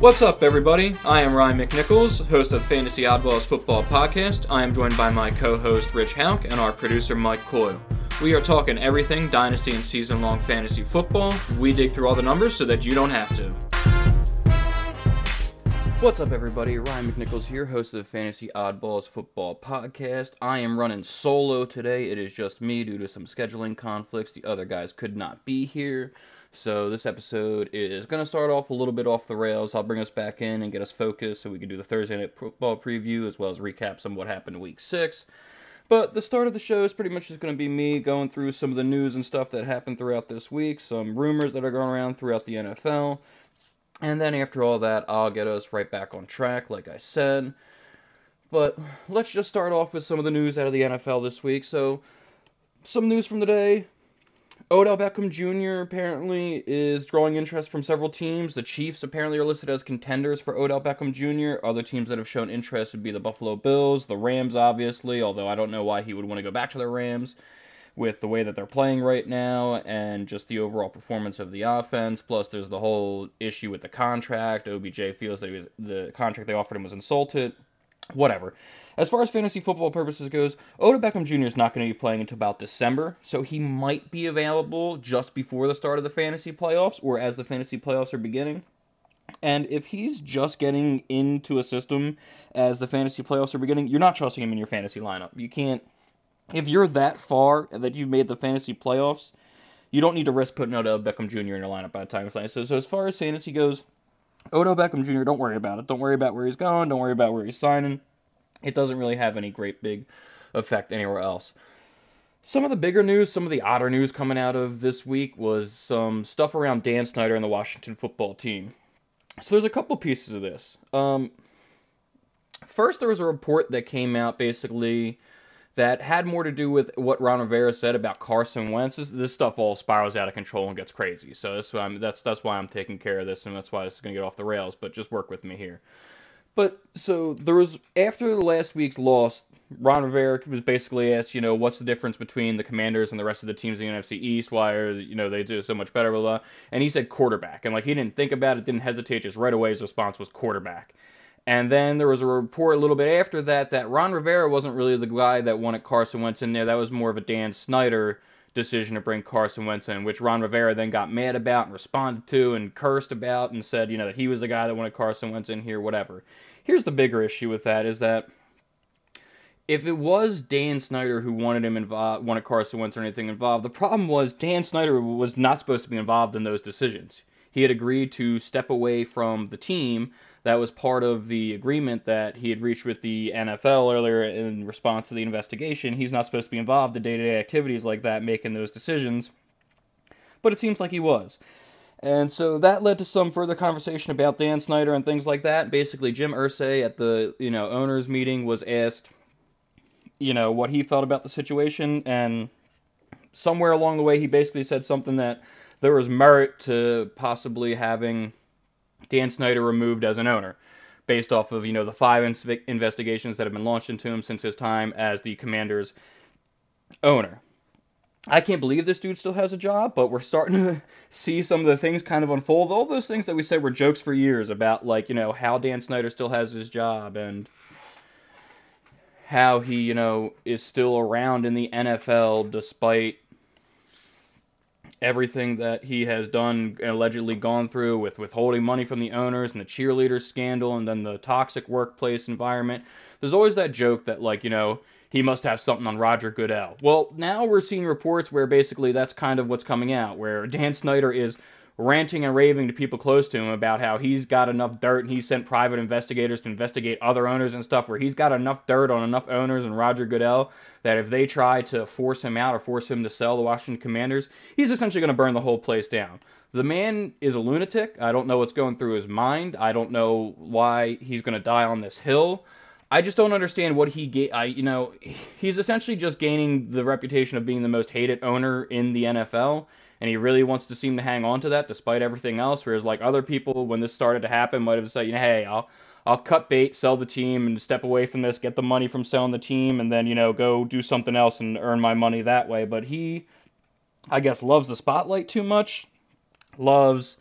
What's up, everybody? I am Ryan McNichols, host of Fantasy Oddballs Football Podcast. I am joined by my co host Rich Hauk and our producer Mike Coyle. We are talking everything dynasty and season long fantasy football. We dig through all the numbers so that you don't have to. What's up, everybody? Ryan McNichols here, host of the Fantasy Oddballs Football Podcast. I am running solo today. It is just me due to some scheduling conflicts. The other guys could not be here. So this episode is going to start off a little bit off the rails. I'll bring us back in and get us focused so we can do the Thursday night football preview as well as recap some of what happened in week six. But the start of the show is pretty much just going to be me going through some of the news and stuff that happened throughout this week, some rumors that are going around throughout the NFL. And then after all that, I'll get us right back on track, like I said. But let's just start off with some of the news out of the NFL this week. So, some news from the day. Odell Beckham Jr. apparently is drawing interest from several teams. The Chiefs apparently are listed as contenders for Odell Beckham Jr. Other teams that have shown interest would be the Buffalo Bills, the Rams, obviously, although I don't know why he would want to go back to the Rams with the way that they're playing right now and just the overall performance of the offense. Plus, there's the whole issue with the contract. OBJ feels that was, the contract they offered him was insulted. Whatever. As far as fantasy football purposes goes, Odell Beckham Jr. is not going to be playing until about December, so he might be available just before the start of the fantasy playoffs or as the fantasy playoffs are beginning. And if he's just getting into a system as the fantasy playoffs are beginning, you're not trusting him in your fantasy lineup. You can't. If you're that far that you've made the fantasy playoffs, you don't need to risk putting Odell Beckham Jr. in your lineup by the time it's. So, so as far as fantasy goes, Odell Beckham Jr. Don't worry about it. Don't worry about where he's going. Don't worry about where he's signing it doesn't really have any great big effect anywhere else. Some of the bigger news, some of the odder news coming out of this week was some stuff around Dan Snyder and the Washington football team. So there's a couple pieces of this. Um, first, there was a report that came out basically that had more to do with what Ron Rivera said about Carson Wentz. This, this stuff all spirals out of control and gets crazy. So that's why I'm, that's that's why I'm taking care of this, and that's why this is gonna get off the rails. But just work with me here. But so there was after last week's loss, Ron Rivera was basically asked, you know, what's the difference between the Commanders and the rest of the teams in the NFC East? Why are you know they do so much better? Blah, blah. And he said quarterback, and like he didn't think about it, didn't hesitate, just right away his response was quarterback. And then there was a report a little bit after that that Ron Rivera wasn't really the guy that wanted Carson Wentz in there. That was more of a Dan Snyder decision to bring Carson Wentz in, which Ron Rivera then got mad about and responded to and cursed about and said, you know, that he was the guy that wanted Carson Wentz in here, whatever. Here's the bigger issue with that is that if it was Dan Snyder who wanted him involved, wanted Carson Wentz or anything involved, the problem was Dan Snyder was not supposed to be involved in those decisions. He had agreed to step away from the team. That was part of the agreement that he had reached with the NFL earlier in response to the investigation. He's not supposed to be involved in day-to-day activities like that, making those decisions. But it seems like he was. And so that led to some further conversation about Dan Snyder and things like that. Basically, Jim Irsay at the you know owners meeting was asked, you know, what he felt about the situation, and somewhere along the way he basically said something that there was merit to possibly having Dan Snyder removed as an owner, based off of you know the five investigations that have been launched into him since his time as the Commanders owner. I can't believe this dude still has a job, but we're starting to see some of the things kind of unfold. All those things that we said were jokes for years about, like, you know, how Dan Snyder still has his job and how he, you know, is still around in the NFL despite everything that he has done and allegedly gone through with withholding money from the owners and the cheerleader scandal and then the toxic workplace environment. There's always that joke that, like, you know, he must have something on Roger Goodell. Well, now we're seeing reports where basically that's kind of what's coming out, where Dan Snyder is ranting and raving to people close to him about how he's got enough dirt and he sent private investigators to investigate other owners and stuff where he's got enough dirt on enough owners and Roger Goodell that if they try to force him out or force him to sell the Washington Commanders, he's essentially going to burn the whole place down. The man is a lunatic. I don't know what's going through his mind. I don't know why he's going to die on this hill. I just don't understand what he get. I you know he's essentially just gaining the reputation of being the most hated owner in the NFL, and he really wants to seem to hang on to that despite everything else. Whereas like other people, when this started to happen, might have said, you know, hey, I'll I'll cut bait, sell the team, and step away from this, get the money from selling the team, and then you know go do something else and earn my money that way. But he, I guess, loves the spotlight too much, loves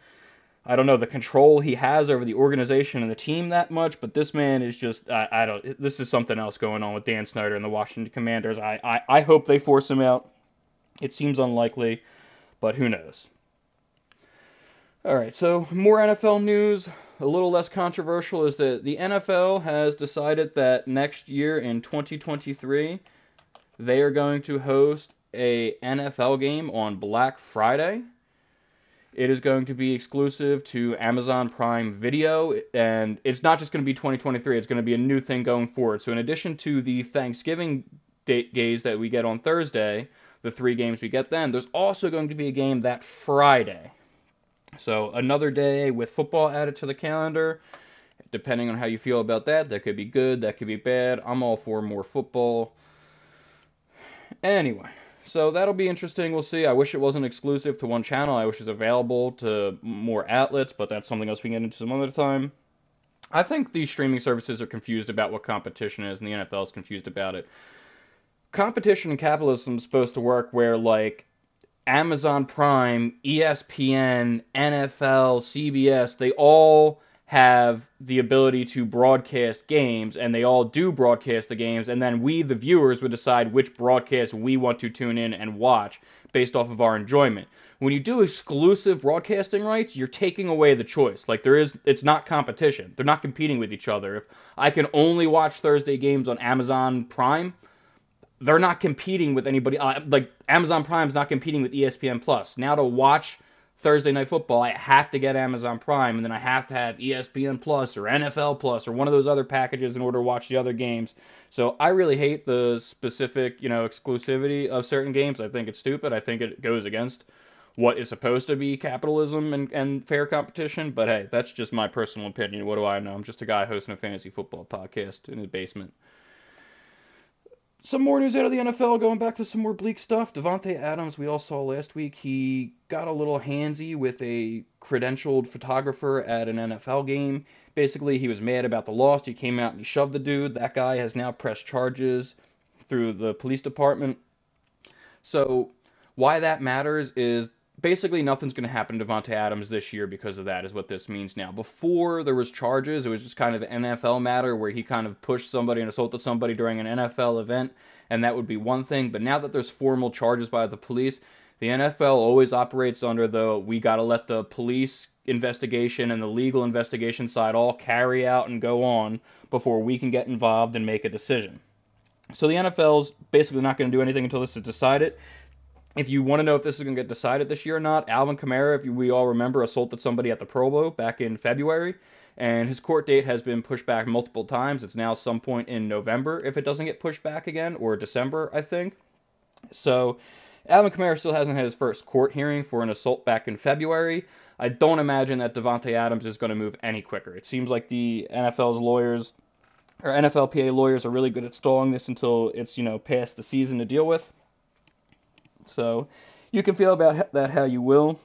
I don't know the control he has over the organization and the team that much, but this man is just I, I don't. This is something else going on with Dan Snyder and the Washington Commanders. I, I I hope they force him out. It seems unlikely, but who knows. All right, so more NFL news. A little less controversial is that the NFL has decided that next year in 2023 they are going to host a NFL game on Black Friday. It is going to be exclusive to Amazon Prime Video, and it's not just going to be 2023, it's going to be a new thing going forward. So, in addition to the Thanksgiving days that we get on Thursday, the three games we get then, there's also going to be a game that Friday. So, another day with football added to the calendar. Depending on how you feel about that, that could be good, that could be bad. I'm all for more football. Anyway, so that'll be interesting. We'll see. I wish it wasn't exclusive to one channel. I wish it's available to more outlets, but that's something else we can get into some other time. I think these streaming services are confused about what competition is, and the NFL is confused about it. Competition and capitalism is supposed to work where, like, Amazon Prime, ESPN, NFL, CBS, they all have the ability to broadcast games and they all do broadcast the games and then we the viewers would decide which broadcast we want to tune in and watch based off of our enjoyment. When you do exclusive broadcasting rights you're taking away the choice. Like there is it's not competition. They're not competing with each other. If i can only watch thursday games on amazon prime they're not competing with anybody uh, like amazon prime's not competing with espn plus now to watch Thursday Night Football, I have to get Amazon Prime, and then I have to have ESPN Plus or NFL Plus or one of those other packages in order to watch the other games. So I really hate the specific, you know, exclusivity of certain games. I think it's stupid. I think it goes against what is supposed to be capitalism and, and fair competition. But hey, that's just my personal opinion. What do I know? I'm just a guy hosting a fantasy football podcast in his basement some more news out of the NFL, going back to some more bleak stuff. Davante Adams, we all saw last week, he got a little handsy with a credentialed photographer at an NFL game. Basically, he was mad about the loss. He came out and he shoved the dude. That guy has now pressed charges through the police department. So, why that matters is basically nothing's going to happen to Davante Adams this year because of that is what this means now. Before there was charges, it was just kind of an NFL matter where he kind of pushed somebody and assaulted somebody during an NFL event, and that would be one thing. But now that there's formal charges by the police, the NFL always operates under the we got to let the police investigation and the legal investigation side all carry out and go on before we can get involved and make a decision. So the NFL's basically not going to do anything until this is decided if you want to know if this is going to get decided this year or not, Alvin Kamara, if we all remember, assaulted somebody at the Pro Bowl back in February, and his court date has been pushed back multiple times. It's now some point in November if it doesn't get pushed back again, or December, I think. So Alvin Kamara still hasn't had his first court hearing for an assault back in February. I don't imagine that Davante Adams is going to move any quicker. It seems like the NFL's lawyers or NFLPA lawyers are really good at stalling this until it's you know past the season to deal with. So you can feel about that how you will.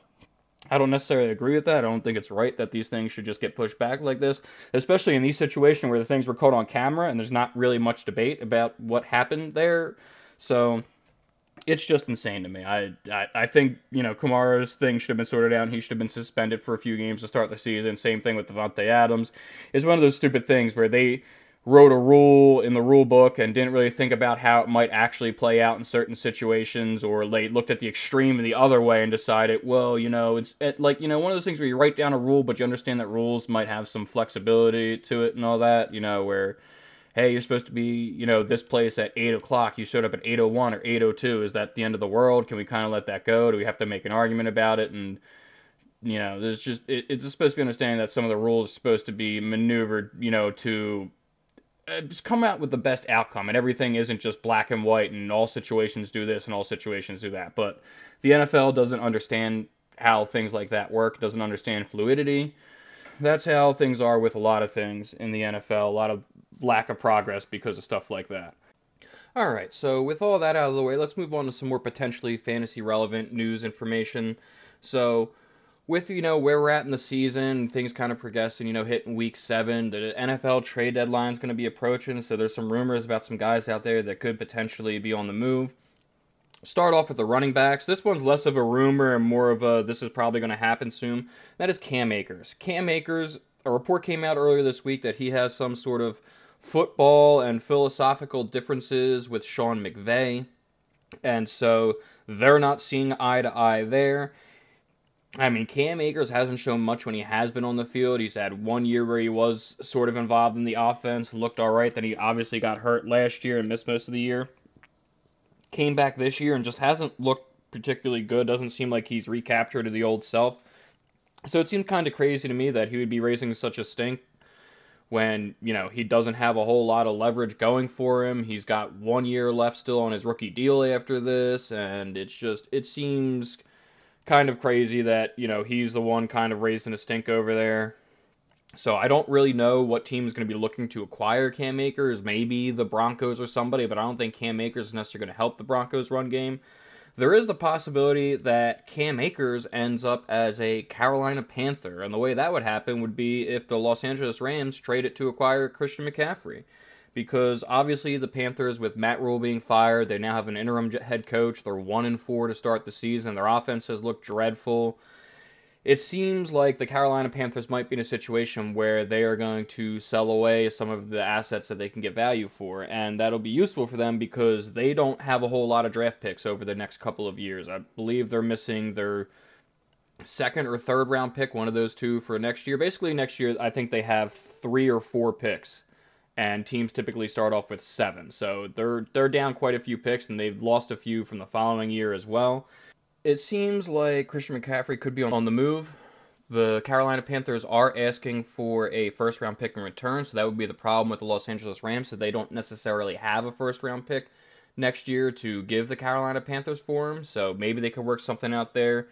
I don't necessarily agree with that. I don't think it's right that these things should just get pushed back like this, especially in these situations where the things were caught on camera and there's not really much debate about what happened there. So it's just insane to me. I, I I think you know Kamara's thing should have been sorted out. He should have been suspended for a few games to start the season. Same thing with Davante Adams. It's one of those stupid things where they wrote a rule in the rule book and didn't really think about how it might actually play out in certain situations or they looked at the extreme the other way and decided well you know it's it, like you know one of those things where you write down a rule but you understand that rules might have some flexibility to it and all that you know where hey you're supposed to be you know this place at 8 o'clock. You showed up at 801 or 802 is that the end of the world? Can we kind of let that go? Do we have to make an argument about it? And you know there's just it, it's supposed to be understanding that some of the rules are supposed to be maneuvered you know to Uh, just come out with the best outcome, and everything isn't just black and white, and all situations do this and all situations do that. But the NFL doesn't understand how things like that work, doesn't understand fluidity. That's how things are with a lot of things in the NFL, a lot of lack of progress because of stuff like that. All right, so with all that out of the way, let's move on to some more potentially fantasy relevant news information. So, with you know where we're at in the season, things kind of progressing. You know, hitting week seven, the NFL trade deadline is going to be approaching. So there's some rumors about some guys out there that could potentially be on the move. Start off with the running backs. This one's less of a rumor and more of a this is probably going to happen soon. That is Cam Akers. Cam Akers, a report came out earlier this week that he has some sort of football and philosophical differences with Sean McVay. And so they're not seeing eye to eye there. I mean, Cam Akers hasn't shown much when he has been on the field. He's had one year where he was sort of involved in the offense, looked all right. Then he obviously got hurt last year and missed most of the year. Came back this year and just hasn't looked particularly good. Doesn't seem like he's recaptured the old self. So it seemed kind of crazy to me that he would be raising such a stink when, you know, he doesn't have a whole lot of leverage going for him. He's got one year left still on his rookie deal after this, and it's just, it seems kind of crazy that, you know, he's the one kind of raising a stink over there. So I don't really know what team is going to be looking to acquire Cam Akers. Maybe the Broncos or somebody, but I don't think Cam Akers is necessarily going to help the Broncos run game. There is the possibility that Cam Akers ends up as a Carolina Panther, and the way that would happen would be if the Los Angeles Rams trade it to acquire Christian McCaffrey because obviously the Panthers, with Matt Rhule being fired, they now have an interim head coach. They're one and four to start the season. Their offense has looked dreadful. It seems like the Carolina Panthers might be in a situation where they are going to sell away some of the assets that they can get value for, and that'll be useful for them because they don't have a whole lot of draft picks over the next couple of years. I believe they're missing their second or third round pick, one of those two for next year. Basically, next year, I think they have three or four picks and teams typically start off with seven. So they're they're down quite a few picks, and they've lost a few from the following year as well. It seems like Christian McCaffrey could be on the move. The Carolina Panthers are asking for a first round pick in return, so that would be the problem with the Los Angeles Rams, so they don't necessarily have a first round pick next year to give the Carolina Panthers for him. So maybe they could work something out there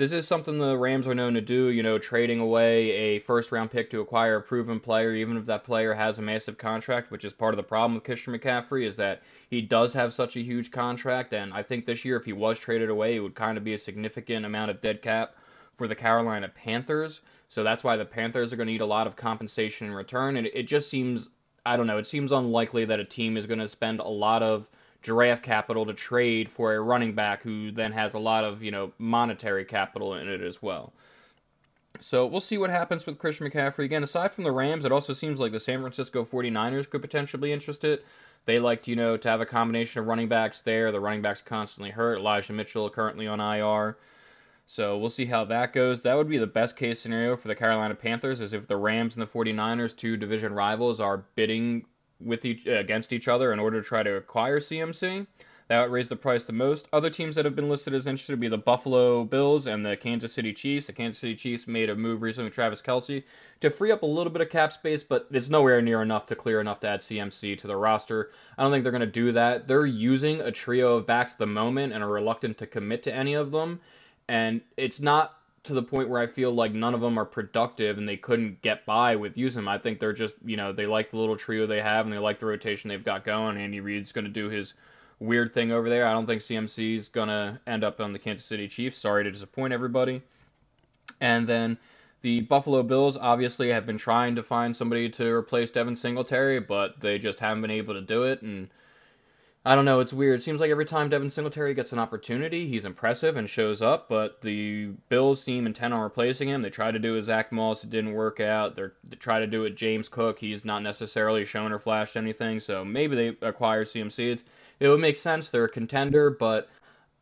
this is something the Rams are known to do, you know, trading away a first round pick to acquire a proven player, even if that player has a massive contract, which is part of the problem with Christian McCaffrey, is that he does have such a huge contract. And I think this year, if he was traded away, it would kind of be a significant amount of dead cap for the Carolina Panthers. So that's why the Panthers are going to need a lot of compensation in return. And it just seems, I don't know, it seems unlikely that a team is going to spend a lot of draft capital to trade for a running back who then has a lot of, you know, monetary capital in it as well. So we'll see what happens with Christian McCaffrey. Again, aside from the Rams, it also seems like the San Francisco 49ers could potentially be interested. They like, you know, to have a combination of running backs there. The running backs constantly hurt. Elijah Mitchell currently on IR. So we'll see how that goes. That would be the best case scenario for the Carolina Panthers, is if the Rams and the 49ers, two division rivals, are bidding with each uh, against each other in order to try to acquire CMC. That would raise the price the most. Other teams that have been listed as interested would be the Buffalo Bills and the Kansas City Chiefs. The Kansas City Chiefs made a move recently with Travis Kelce to free up a little bit of cap space, but it's nowhere near enough to clear enough to add CMC to the roster. I don't think they're going to do that. They're using a trio of backs at the moment and are reluctant to commit to any of them. And it's not to the point where I feel like none of them are productive and they couldn't get by with using them. I think they're just, you know, they like the little trio they have and they like the rotation they've got going. Andy Reid's going to do his weird thing over there. I don't think CMC is going to end up on the Kansas City Chiefs. Sorry to disappoint everybody. And then the Buffalo Bills obviously have been trying to find somebody to replace Devin Singletary, but they just haven't been able to do it. And I don't know. It's weird. It seems like every time Devin Singletary gets an opportunity, he's impressive and shows up. But the Bills seem intent on replacing him. They tried to do it Zach Moss, it didn't work out. They're, they try to do it James Cook. He's not necessarily shown or flashed anything. So maybe they acquire CMC. It's, it would make sense. They're a contender, but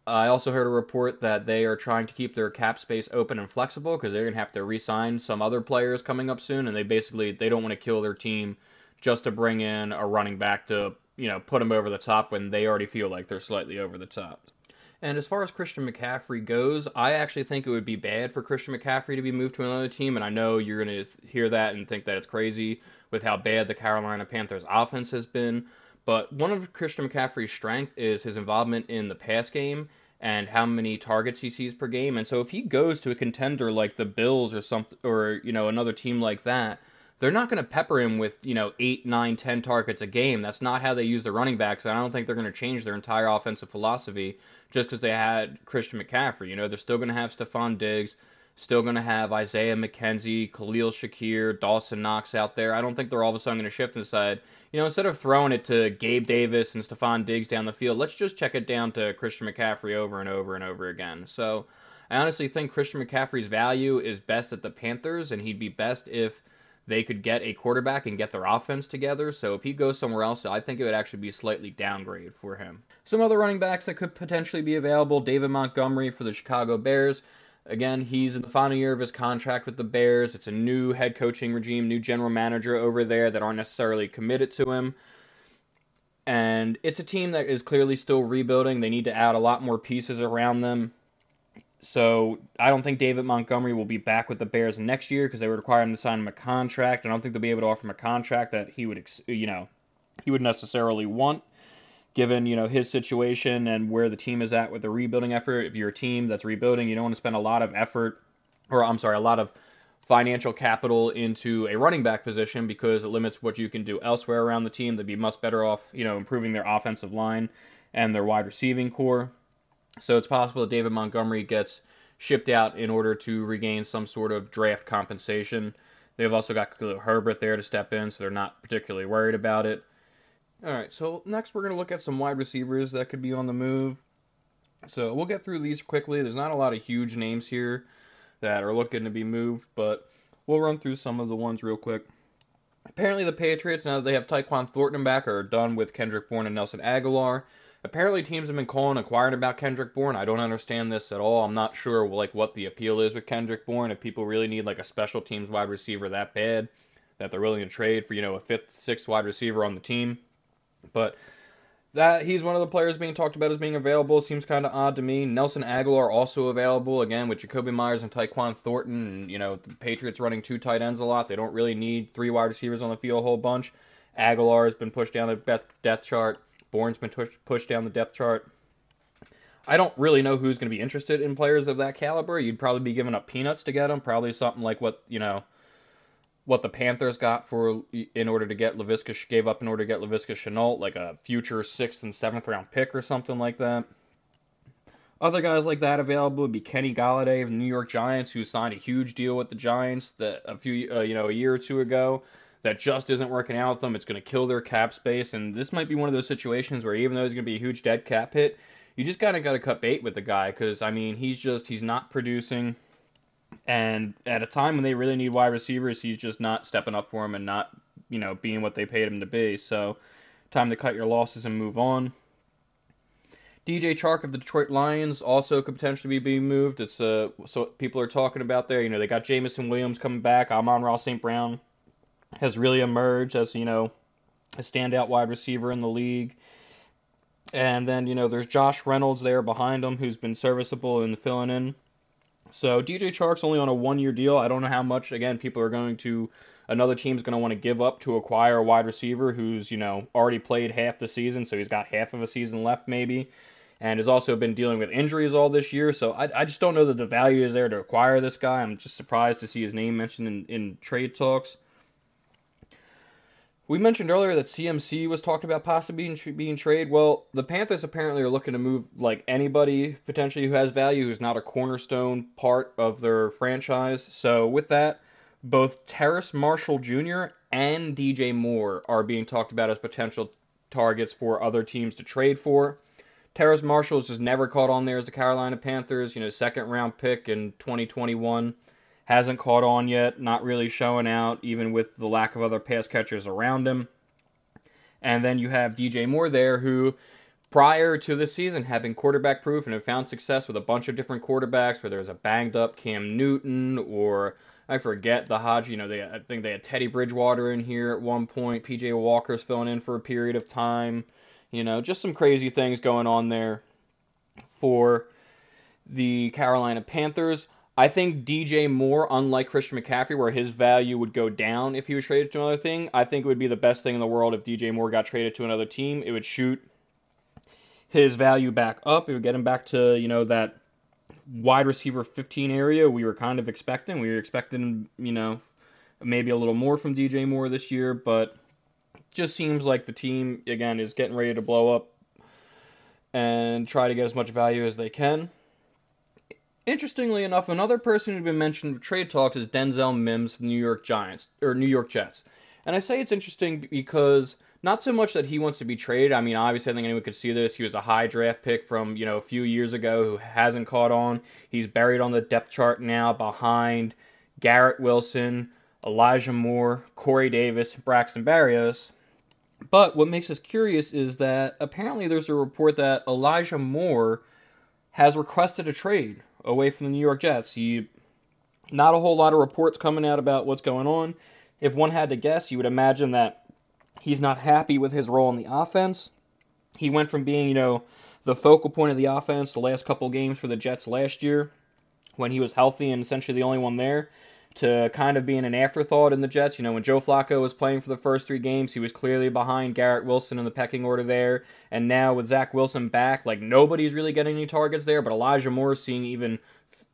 I also heard a report that they are trying to keep their cap space open and flexible because they're gonna have to re-sign some other players coming up soon, and they basically they don't want to kill their team just to bring in a running back to you know, put them over the top when they already feel like they're slightly over the top. And as far as Christian McCaffrey goes, I actually think it would be bad for Christian McCaffrey to be moved to another team. And I know you're going to hear that and think that it's crazy with how bad the Carolina Panthers offense has been. But one of Christian McCaffrey's strength is his involvement in the pass game and how many targets he sees per game. And so if he goes to a contender like the Bills or something, or you know another team like that, they're not going to pepper him with you know eight, nine, ten targets a game. That's not how they use the running backs. I don't think they're going to change their entire offensive philosophy just because they had Christian McCaffrey. You know, they're still going to have Stefon Diggs, Still going to have Isaiah McKenzie, Khalil Shakir, Dawson Knox out there. I don't think they're all of a sudden going to shift decide, you know, instead of throwing it to Gabe Davis and Stefon Diggs down the field, let's just check it down to Christian McCaffrey over and over and over again. So I honestly think Christian McCaffrey's value is best at the Panthers, and he'd be best if they could get a quarterback and get their offense together. So if he goes somewhere else, I think it would actually be a slightly downgrade for him. Some other running backs that could potentially be available David Montgomery for the Chicago Bears. Again, he's in the final year of his contract with the Bears. It's a new head coaching regime, new general manager over there that aren't necessarily committed to him. And it's a team that is clearly still rebuilding. They need to add a lot more pieces around them. So I don't think David Montgomery will be back with the Bears next year because they would require him to sign him a contract. I don't think they'll be able to offer him a contract that he would, you know, he would necessarily want given you know his situation and where the team is at with the rebuilding effort. If you're a team that's rebuilding, you don't want to spend a lot of effort, or I'm sorry, a lot of financial capital into a running back position because it limits what you can do elsewhere around the team. They'd be much better off, you know, improving their offensive line and their wide receiving corps. So it's possible that David Montgomery gets shipped out in order to regain some sort of draft compensation. They've also got Herbert there to step in, so they're not particularly worried about it. All right, so next we're going to look at some wide receivers that could be on the move. So we'll get through these quickly. There's not a lot of huge names here that are looking to be moved, but we'll run through some of the ones real quick. Apparently, the Patriots, now that they have Tyquan Thornton back, are done with Kendrick Bourne and Nelson Agholor. Apparently, teams have been calling, inquiring about Kendrick Bourne. I don't understand this at all. I'm not sure like what the appeal is with Kendrick Bourne. If people really need like a special teams wide receiver that bad, that they're willing to trade for you know a fifth, sixth wide receiver on the team. But that he's one of the players being talked about as being available seems kind of odd to me. Nelson Agholor also available again with Jakobi Meyers and Tyquan Thornton. And, you know the Patriots running two tight ends a lot. They don't really need three wide receivers on the field a whole bunch. Aguilar has been pushed down the depth chart. Bourne's been push, pushed down the depth chart. I don't really know who's going to be interested in players of that caliber. You'd probably be giving up peanuts to get them. Probably something like what you know what the Panthers got for in order to get Laviska gave up in order to get Laviska Shenault, like a future sixth and seventh round pick or something like that. Other guys like that available would be Kenny Golladay of the New York Giants, who signed a huge deal with the Giants that a few uh, you know a year or two ago. That just isn't working out with them. It's going to kill their cap space, and this might be one of those situations where even though he's going to be a huge dead cap hit, you just kind of got to cut bait with the guy because I mean he's just he's not producing. And at a time when they really need wide receivers, he's just not stepping up for them and not, you know, being what they paid him to be. So, time to cut your losses and move on. DJ Chark of the Detroit Lions also could potentially be being moved. It's uh, so people are talking about there. You know, they got Jameson Williams coming back. Amon-Ra St. Brown has really emerged as you know a standout wide receiver in the league. And then you know there's Josh Reynolds there behind him who's been serviceable in filling in. So DJ Chark's only on a one-year deal. I don't know how much again people are going to another team's going to want to give up to acquire a wide receiver who's, you know, already played half the season, so he's got half of a season left maybe and has also been dealing with injuries all this year. So I, I just don't know that the value is there to acquire this guy. I'm just surprised to see his name mentioned in, in trade talks. We mentioned earlier that CMC was talked about possibly being, being traded. Well, the Panthers apparently are looking to move like anybody potentially who has value who's not a cornerstone part of their franchise. So with that, both Terrace Marshall Jr. and DJ Moore are being talked about as potential targets for other teams to trade for. Terrace Marshall has just never caught on there as the Carolina Panthers, you know, second round pick in 2021 hasn't caught on yet, not really showing out, even with the lack of other pass catchers around him. And then you have DJ Moore there, who prior to this season had been quarterback proof and had found success with a bunch of different quarterbacks, where there's a banged up Cam Newton or I forget the Hodge. You know, they I think they had Teddy Bridgewater in here at one point. PJ Walker's filling in for a period of time. You know, just some crazy things going on there for the Carolina Panthers. I think DJ Moore, unlike Christian McCaffrey, where his value would go down if he was traded to another thing, I think it would be the best thing in the world if DJ Moore got traded to another team. It would shoot his value back up. It would get him back to, you know, that wide receiver 15 area we were kind of expecting. We were expecting, you know, maybe a little more from DJ Moore this year, but just seems like the team, again, is getting ready to blow up and try to get as much value as they can. Interestingly enough, another person who's been mentioned for trade talks is Denzel Mims from the New York Giants or New York Jets. And I say it's interesting because not so much that he wants to be traded. I mean, obviously, I think anyone could see this. He was a high draft pick from you know a few years ago who hasn't caught on. He's buried on the depth chart now behind Garrett Wilson, Elijah Moore, Corey Davis, Braxton Berrios. But what makes us curious is that apparently there's a report that Elijah Moore has requested a trade away from the New York Jets. He not a whole lot of reports coming out about what's going on. If one had to guess, you would imagine that he's not happy with his role in the offense. He went from being, you know, the focal point of the offense the last couple games for the Jets last year when he was healthy and essentially the only one there to kind of being an afterthought in the Jets. You know, when Joe Flacco was playing for the first three games, he was clearly behind Garrett Wilson in the pecking order there. And now with Zach Wilson back, like nobody's really getting any targets there, but Elijah Moore seeing even,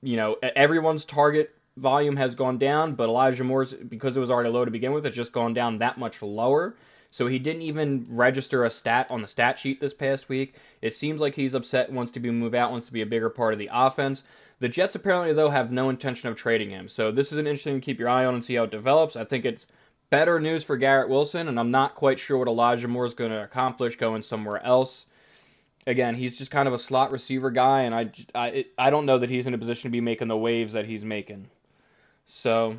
you know, everyone's target volume has gone down, but Elijah Moore's, because it was already low to begin with, it's just gone down that much lower. So he didn't even register a stat on the stat sheet this past week. It seems like he's upset, wants to be moved out, wants to be a bigger part of the offense. The Jets apparently though have no intention of trading him. So this is an interesting to keep your eye on and see how it develops. I think it's better news for Garrett Wilson, and I'm not quite sure what Elijah Moore is going to accomplish going somewhere else. Again, he's just kind of a slot receiver guy, and I, I, I don't know that he's in a position to be making the waves that he's making. So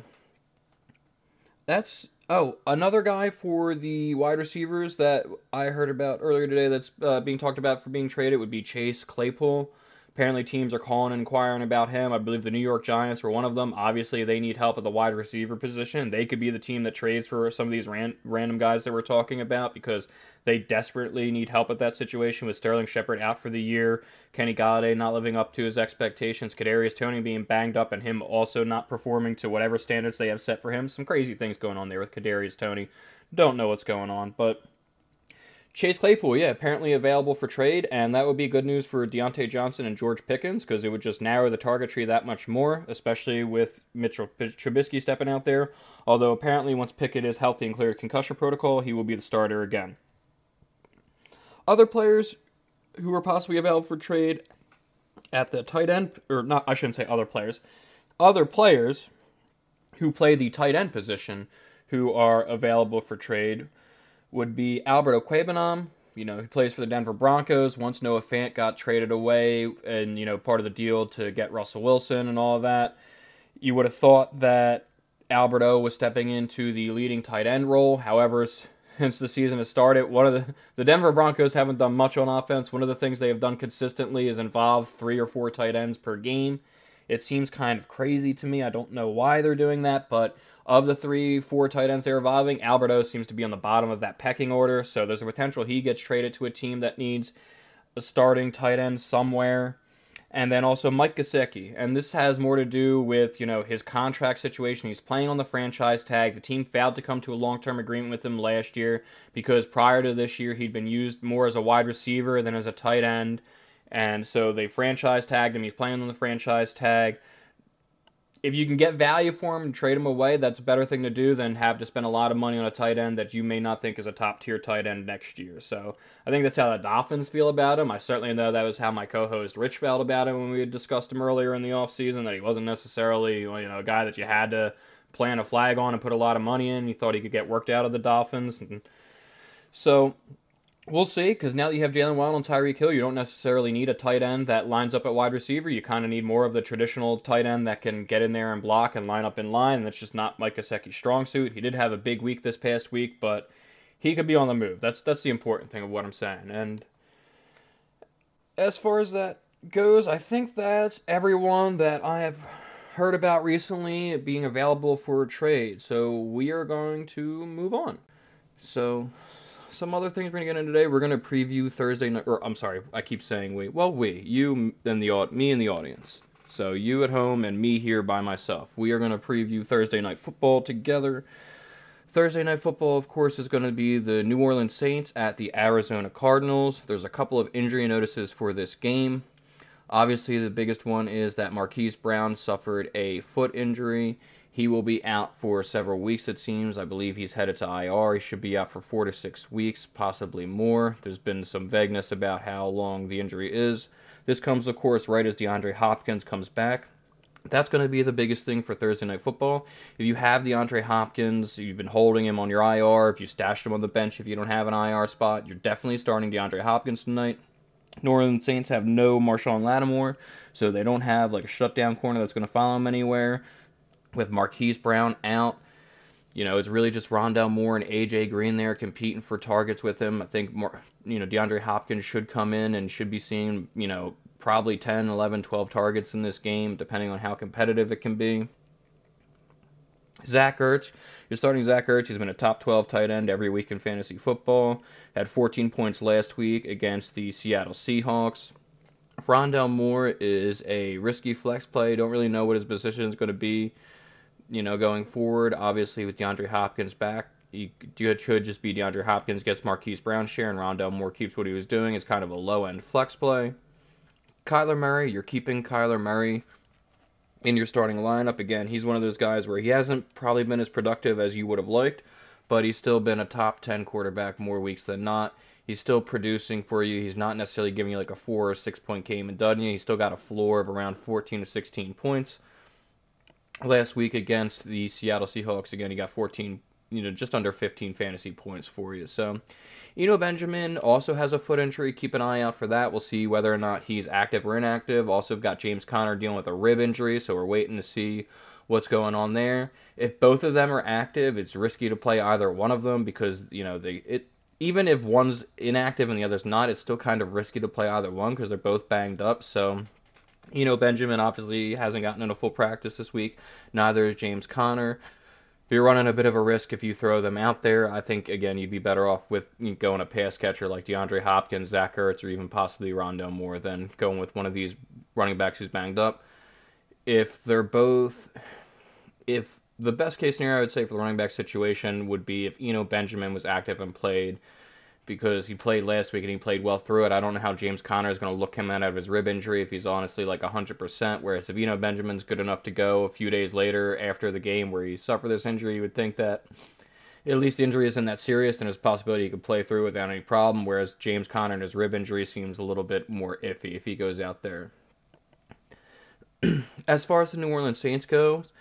that's Oh, another guy for the wide receivers that I heard about earlier today that's uh, being talked about for being traded would be Chase Claypool. Apparently, teams are calling and inquiring about him. I believe the New York Giants were one of them. Obviously, they need help at the wide receiver position. They could be the team that trades for some of these ran- random guys that we're talking about because they desperately need help at that situation with Sterling Shepard out for the year, Kenny Golladay not living up to his expectations, Kadarius Toney being banged up, and him also not performing to whatever standards they have set for him. Some crazy things going on there with Kadarius Toney. Don't know what's going on, but Chase Claypool, yeah, apparently available for trade, and that would be good news for Diontae Johnson and George Pickens because it would just narrow the target tree that much more, especially with Mitchell Trubisky stepping out there. Although apparently, once Pickett is healthy and cleared concussion protocol, he will be the starter again. Other players who are possibly available for trade at the tight end, or not, I shouldn't say other players, other players who play the tight end position who are available for trade would be Albert Okwuegbunam. You know, he plays for the Denver Broncos. Once Noah Fant got traded away, and you know, part of the deal to get Russell Wilson and all of that, you would have thought that Alberto was stepping into the leading tight end role. However, since the season has started, one of the the Denver Broncos haven't done much on offense. One of the things they have done consistently is involve three or four tight ends per game. It seems kind of crazy to me. I don't know why they're doing that, but of the three, four tight ends they're evolving, Alberto seems to be on the bottom of that pecking order. So there's a potential he gets traded to a team that needs a starting tight end somewhere. And then also Mike Gesicki. And this has more to do with, you know, his contract situation. He's playing on the franchise tag. The team failed to come to a long-term agreement with him last year because prior to this year he'd been used more as a wide receiver than as a tight end. And so they franchise tagged him. He's playing on the franchise tag if you can get value for him and trade him away, that's a better thing to do than have to spend a lot of money on a tight end that you may not think is a top tier tight end next year. So I think that's how the Dolphins feel about him. I certainly know that was how my co-host Rich felt about him when we had discussed him earlier in the offseason, that he wasn't necessarily you know a guy that you had to plant a flag on and put a lot of money in. You thought he could get worked out of the Dolphins. And so We'll see, because now that you have Jaylen Waddle and Tyreek Hill, you don't necessarily need a tight end that lines up at wide receiver. You kind of need more of the traditional tight end that can get in there and block and line up in line. That's just not Mike Gesicki's strong suit. He did have a big week this past week, but he could be on the move. That's that's the important thing of what I'm saying. And as far as that goes, I think that's everyone that I have heard about recently being available for trade. So we are going to move on. So some other things we're gonna get into today. We're gonna preview Thursday night. Or I'm sorry, I keep saying we. Well, we, you, and the me and the audience. So you at home and me here by myself. We are gonna preview Thursday night football together. Thursday night football, of course, is going to be the New Orleans Saints at the Arizona Cardinals. There's a couple of injury notices for this game. Obviously, the biggest one is that Marquise Brown suffered a foot injury. He will be out for several weeks, it seems. I believe he's headed to IR. He should be out for four to six weeks, possibly more. There's been some vagueness about how long the injury is. This comes, of course, right as DeAndre Hopkins comes back. That's going to be the biggest thing for Thursday Night Football. If you have DeAndre Hopkins, you've been holding him on your IR, if you stashed him on the bench, if you don't have an IR spot, you're definitely starting DeAndre Hopkins tonight. Orleans Saints have no Marshon Lattimore, so they don't have like a shutdown corner that's going to follow him anywhere. With Marquise Brown out, you know, it's really just Rondale Moore and AJ Green there competing for targets with him. I think more, you know, DeAndre Hopkins should come in and should be seeing, you know, probably 10, 11, 12 targets in this game, depending on how competitive it can be. Zach Ertz, you're starting Zach Ertz. He's been a top 12 tight end every week in fantasy football. Had 14 points last week against the Seattle Seahawks. Rondale Moore is a risky flex play. Don't really know what his position is going to be you know, going forward. Obviously, with DeAndre Hopkins back, you, it should just be DeAndre Hopkins gets Marquise Brown share and Rondale Moore keeps what he was doing. It's kind of a low end flex play. Kyler Murray, you're keeping Kyler Murray in your starting lineup. Again, he's one of those guys where he hasn't probably been as productive as you would have liked, but he's still been a top 10 quarterback more weeks than not. He's still producing for you. He's not necessarily giving you like a four or six point game in you. He's still got a floor of around 14 to 16 points last week against the Seattle Seahawks. Again, he got 14, you know, just under 15 fantasy points for you. So, Eno, Benjamin also has a foot injury. Keep an eye out for that. We'll see whether or not he's active or inactive. Also, got James Conner dealing with a rib injury, so we're waiting to see what's going on there. If both of them are active, it's risky to play either one of them because you know they it. Even if one's inactive and the other's not, it's still kind of risky to play either one because they're both banged up. So you know, Benjamin obviously hasn't gotten into full practice this week. Neither is James Conner. You're running a bit of a risk if you throw them out there. I think again you'd be better off with going a pass catcher like DeAndre Hopkins, Zach Ertz, or even possibly Rondale Moore than going with one of these running backs who's banged up. If they're both, if the best case scenario I would say for the running back situation would be if Eno Benjamin was active and played because he played last week and he played well through it. I don't know how James Conner is going to look him out of his rib injury if he's honestly like 100%. Whereas if you know Benjamin's good enough to go a few days later after the game where he suffered this injury, you would think that at least the injury isn't that serious and there's a possibility he could play through without any problem. Whereas James Conner and his rib injury seems a little bit more iffy if he goes out there. as far as the New Orleans Saints goes,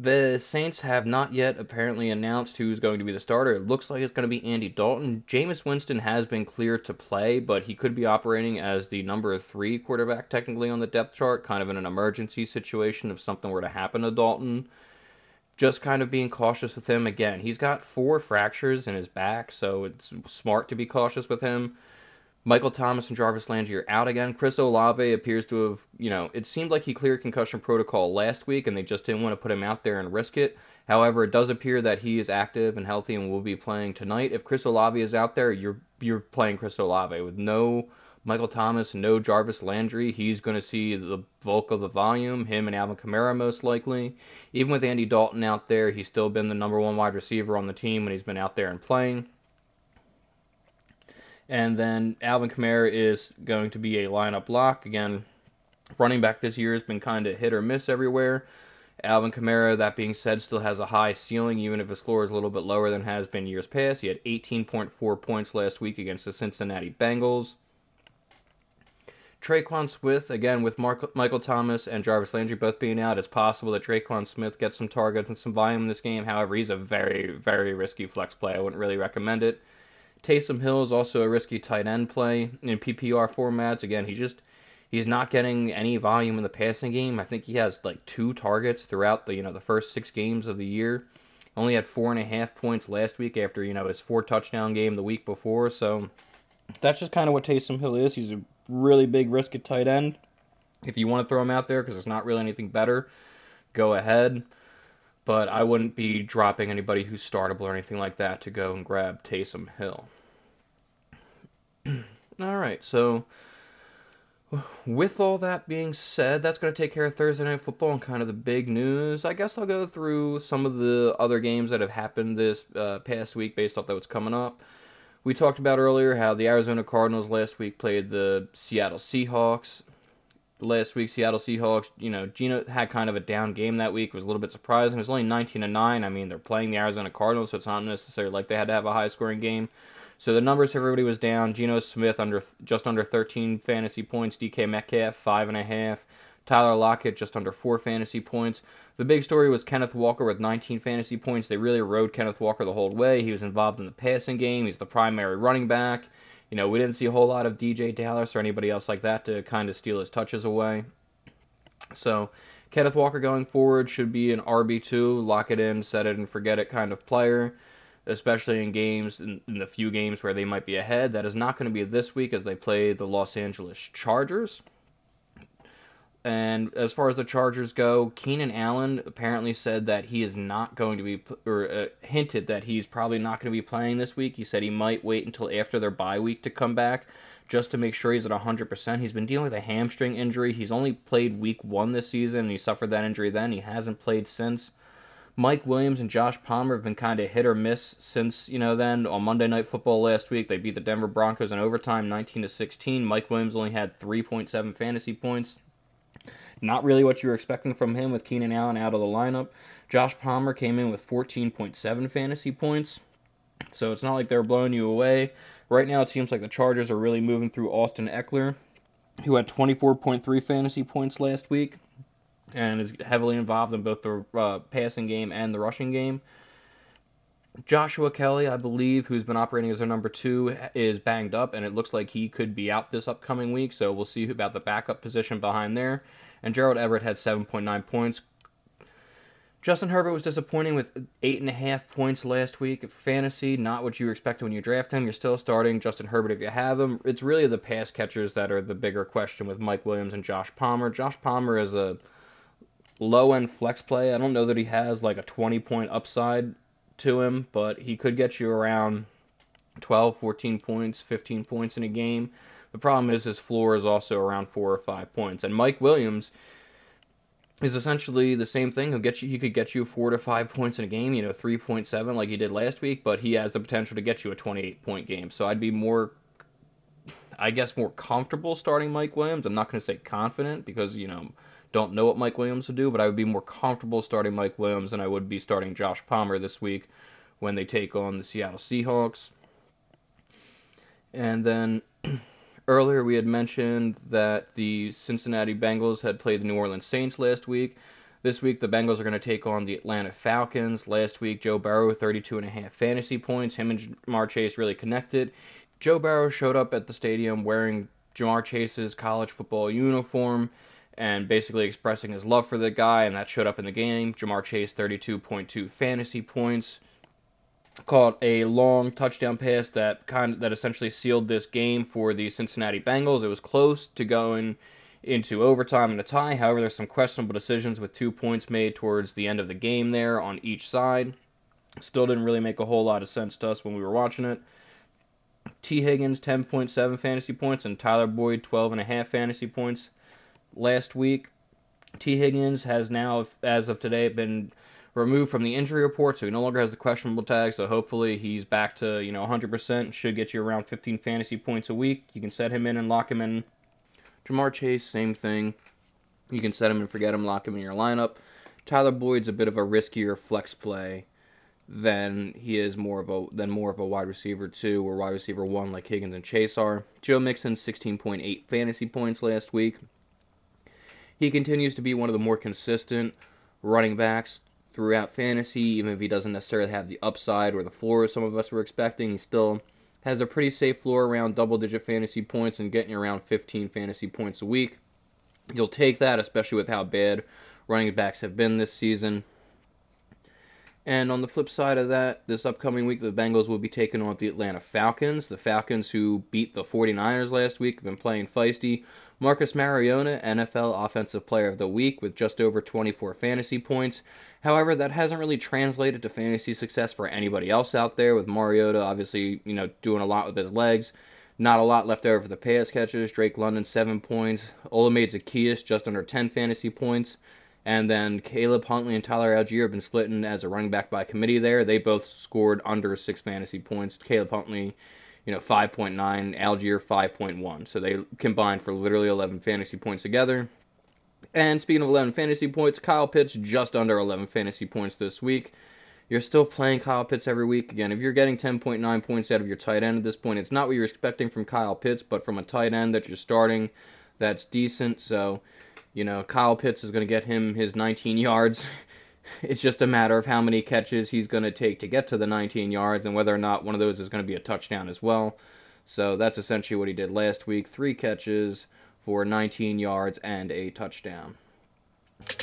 the Saints have not yet apparently announced who's going to be the starter. It looks like it's going to be Andy Dalton. Jameis Winston has been cleared to play, but he could be operating as the number three quarterback technically on the depth chart, kind of in an emergency situation if something were to happen to Dalton. Just kind of being cautious with him. Again, he's got four fractures in his back, so it's smart to be cautious with him. Michael Thomas and Jarvis Landry are out again. Chris Olave appears to have, you know, it seemed like he cleared concussion protocol last week and they just didn't want to put him out there and risk it. However, it does appear that he is active and healthy and will be playing tonight. If Chris Olave is out there, you're you're playing Chris Olave with no Michael Thomas, no Jarvis Landry. He's going to see the bulk of the volume. Him and Alvin Kamara most likely. Even with Andy Dalton out there, he's still been the number one wide receiver on the team when he's been out there and playing. And then Alvin Kamara is going to be a lineup lock. Again, running back this year has been kind of hit or miss everywhere. Alvin Kamara, that being said, still has a high ceiling, even if his floor is a little bit lower than has been years past. He had 18.4 points last week against the Cincinnati Bengals. Tre'Quan Smith, again, with Mark, Michael Thomas and Jarvis Landry both being out, it's possible that Tre'Quan Smith gets some targets and some volume in this game. However, he's a very, very risky flex play. I wouldn't really recommend it. Taysom Hill is also a risky tight end play in PPR formats. Again, he just he's not getting any volume in the passing game. I think he has like two targets throughout the you know the first six games of the year. Only had four and a half points last week after you know his four touchdown game the week before. So that's just kind of what Taysom Hill is. He's a really big risk at tight end. If you want to throw him out there because there's not really anything better, go ahead but I wouldn't be dropping anybody who's startable or anything like that to go and grab Taysom Hill. all right, so with all that being said, that's going to take care of Thursday Night Football and kind of the big news. I guess I'll go through some of the other games that have happened this uh, past week based off that what's coming up. We talked about earlier how the Arizona Cardinals last week played the Seattle Seahawks last week, Seattle Seahawks, you know, Geno had kind of a down game that week. Was a little bit surprising. It was only 19 to 9. I mean, they're playing the Arizona Cardinals, so it's not necessarily like they had to have a high scoring game. So the numbers everybody was down. Geno Smith under just under 13 fantasy points. DK Metcalf five and a half. Tyler Lockett just under four fantasy points. The big story was Kenneth Walker with 19 fantasy points. They really rode Kenneth Walker the whole way. He was involved in the passing game. He's the primary running back. You know, we didn't see a whole lot of DeeJay Dallas or anybody else like that to kind of steal his touches away. So Kenneth Walker going forward should be an RB2, lock it in, set it and forget it kind of player, especially in games, in, in the few games where they might be ahead. That is not going to be this week as they play the Los Angeles Chargers. And as far as the Chargers go, Keenan Allen apparently said that he is not going to be, or uh, hinted that he's probably not going to be playing this week. He said he might wait until after their bye week to come back just to make sure he's at 100%. He's been dealing with a hamstring injury. He's only played week one this season, and he suffered that injury then. He hasn't played since. Mike Williams and Josh Palmer have been kind of hit or miss since you know then. On Monday Night Football last week, they beat the Denver Broncos in overtime, 19 to 16. Mike Williams only had 3.7 fantasy points. Not really what you were expecting from him with Keenan Allen out of the lineup. Josh Palmer came in with 14.7 fantasy points. So it's not like they're blowing you away. Right now, it seems like the Chargers are really moving through Austin Ekeler, who had 24.3 fantasy points last week and is heavily involved in both the uh, passing game and the rushing game. Joshua Kelley, I believe, who's been operating as their number two, is banged up, and it looks like he could be out this upcoming week. So we'll see about the backup position behind there and Gerald Everett had 7.9 points. Justin Herbert was disappointing with eight and a half points last week. Fantasy, not what you expect when you draft him. You're still starting Justin Herbert if you have him. It's really the pass catchers that are the bigger question with Mike Williams and Josh Palmer. Josh Palmer is a low end flex play. I don't know that he has like a 20 point upside to him, but he could get you around 12, 14 points, 15 points in a game. The problem is his floor is also around four or five points. And Mike Williams is essentially the same thing. He'll get you. He could get you four to five points in a game. You know, 3.7 like he did last week, but he has the potential to get you a 28 point game. So I'd be more, I guess, more comfortable starting Mike Williams. I'm not going to say confident because you know don't know what Mike Williams will do, but I would be more comfortable starting Mike Williams than I would be starting Josh Palmer this week when they take on the Seattle Seahawks. And then Earlier, we had mentioned that the Cincinnati Bengals had played the New Orleans Saints last week. This week, the Bengals are going to take on the Atlanta Falcons. Last week, Joe Burrow, 32 and a half fantasy points. Him and Ja'Marr Chase really connected. Joe Burrow showed up at the stadium wearing Ja'Marr Chase's college football uniform and basically expressing his love for the guy, and that showed up in the game. Ja'Marr Chase, 32.2 fantasy points caught a long touchdown pass that kind of, that essentially sealed this game for the Cincinnati Bengals. It was close to going into overtime and a tie. However, there's some questionable decisions with two points made towards the end of the game there on each side. Still didn't really make a whole lot of sense to us when we were watching it. Tee Higgins 10.7 fantasy points and Tyler Boyd 12.5 fantasy points last week. Tee Higgins has now, as of today, been removed from the injury report, so he no longer has the questionable tag. So hopefully he's back to you know 100%. Should get you around 15 fantasy points a week. You can set him in and lock him in. Ja'Marr Chase, same thing. You can set him and forget him, lock him in your lineup. Tyler Boyd's a bit of a riskier flex play than he is more of a than more of a wide receiver two or wide receiver one like Higgins and Chase are. Joe Mixon 16.8 fantasy points last week. He continues to be one of the more consistent running backs throughout fantasy, even if he doesn't necessarily have the upside or the floor some of us were expecting. He still has a pretty safe floor around double digit fantasy points and getting around 15 fantasy points a week. You'll take that, especially with how bad running backs have been this season. And on the flip side of that, this upcoming week, the Bengals will be taking on the Atlanta Falcons. The Falcons, who beat the 49ers last week, have been playing feisty. Marcus Mariota, NFL Offensive Player of the Week, with just over 24 fantasy points. However, that hasn't really translated to fantasy success for anybody else out there, with Mariota obviously, you know, doing a lot with his legs. Not a lot left over for the pass catchers. Drake London, 7 points. Olamide Zaccheaus, just under 10 fantasy points. And then Caleb Huntley and Tyler Allgeier have been splitting as a running back by committee there. They both scored under six fantasy points. Caleb Huntley, you know, 5.9, Allgeier 5.1. So they combined for literally 11 fantasy points together. And speaking of 11 fantasy points, Kyle Pitts just under 11 fantasy points this week. you're still playing Kyle Pitts every week. Again, if you're getting 10.9 points out of your tight end at this point, it's not what you're expecting from Kyle Pitts, but from a tight end that you're starting, that's decent. So, you know, Kyle Pitts is going to get him his 19 yards. it's just a matter of how many catches he's going to take to get to the 19 yards and whether or not one of those is going to be a touchdown as well. So that's essentially what he did last week three catches for 19 yards and a touchdown.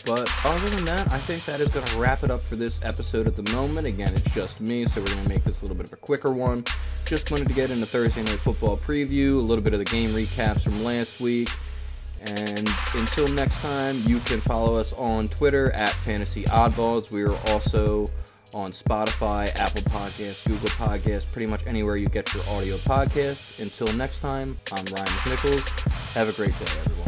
But other than that, I think that is going to wrap it up for this episode at the moment. Again, it's just me, so we're going to make this a little bit of a quicker one. Just wanted to get into Thursday Night Football preview, a little bit of the game recaps from last week. And until next time, you can follow us on Twitter at Fantasy Oddballs. We are also on Spotify, Apple Podcasts, Google Podcasts, pretty much anywhere you get your audio podcast. Until next time, I'm Ryan McNichols. Have a great day, everyone.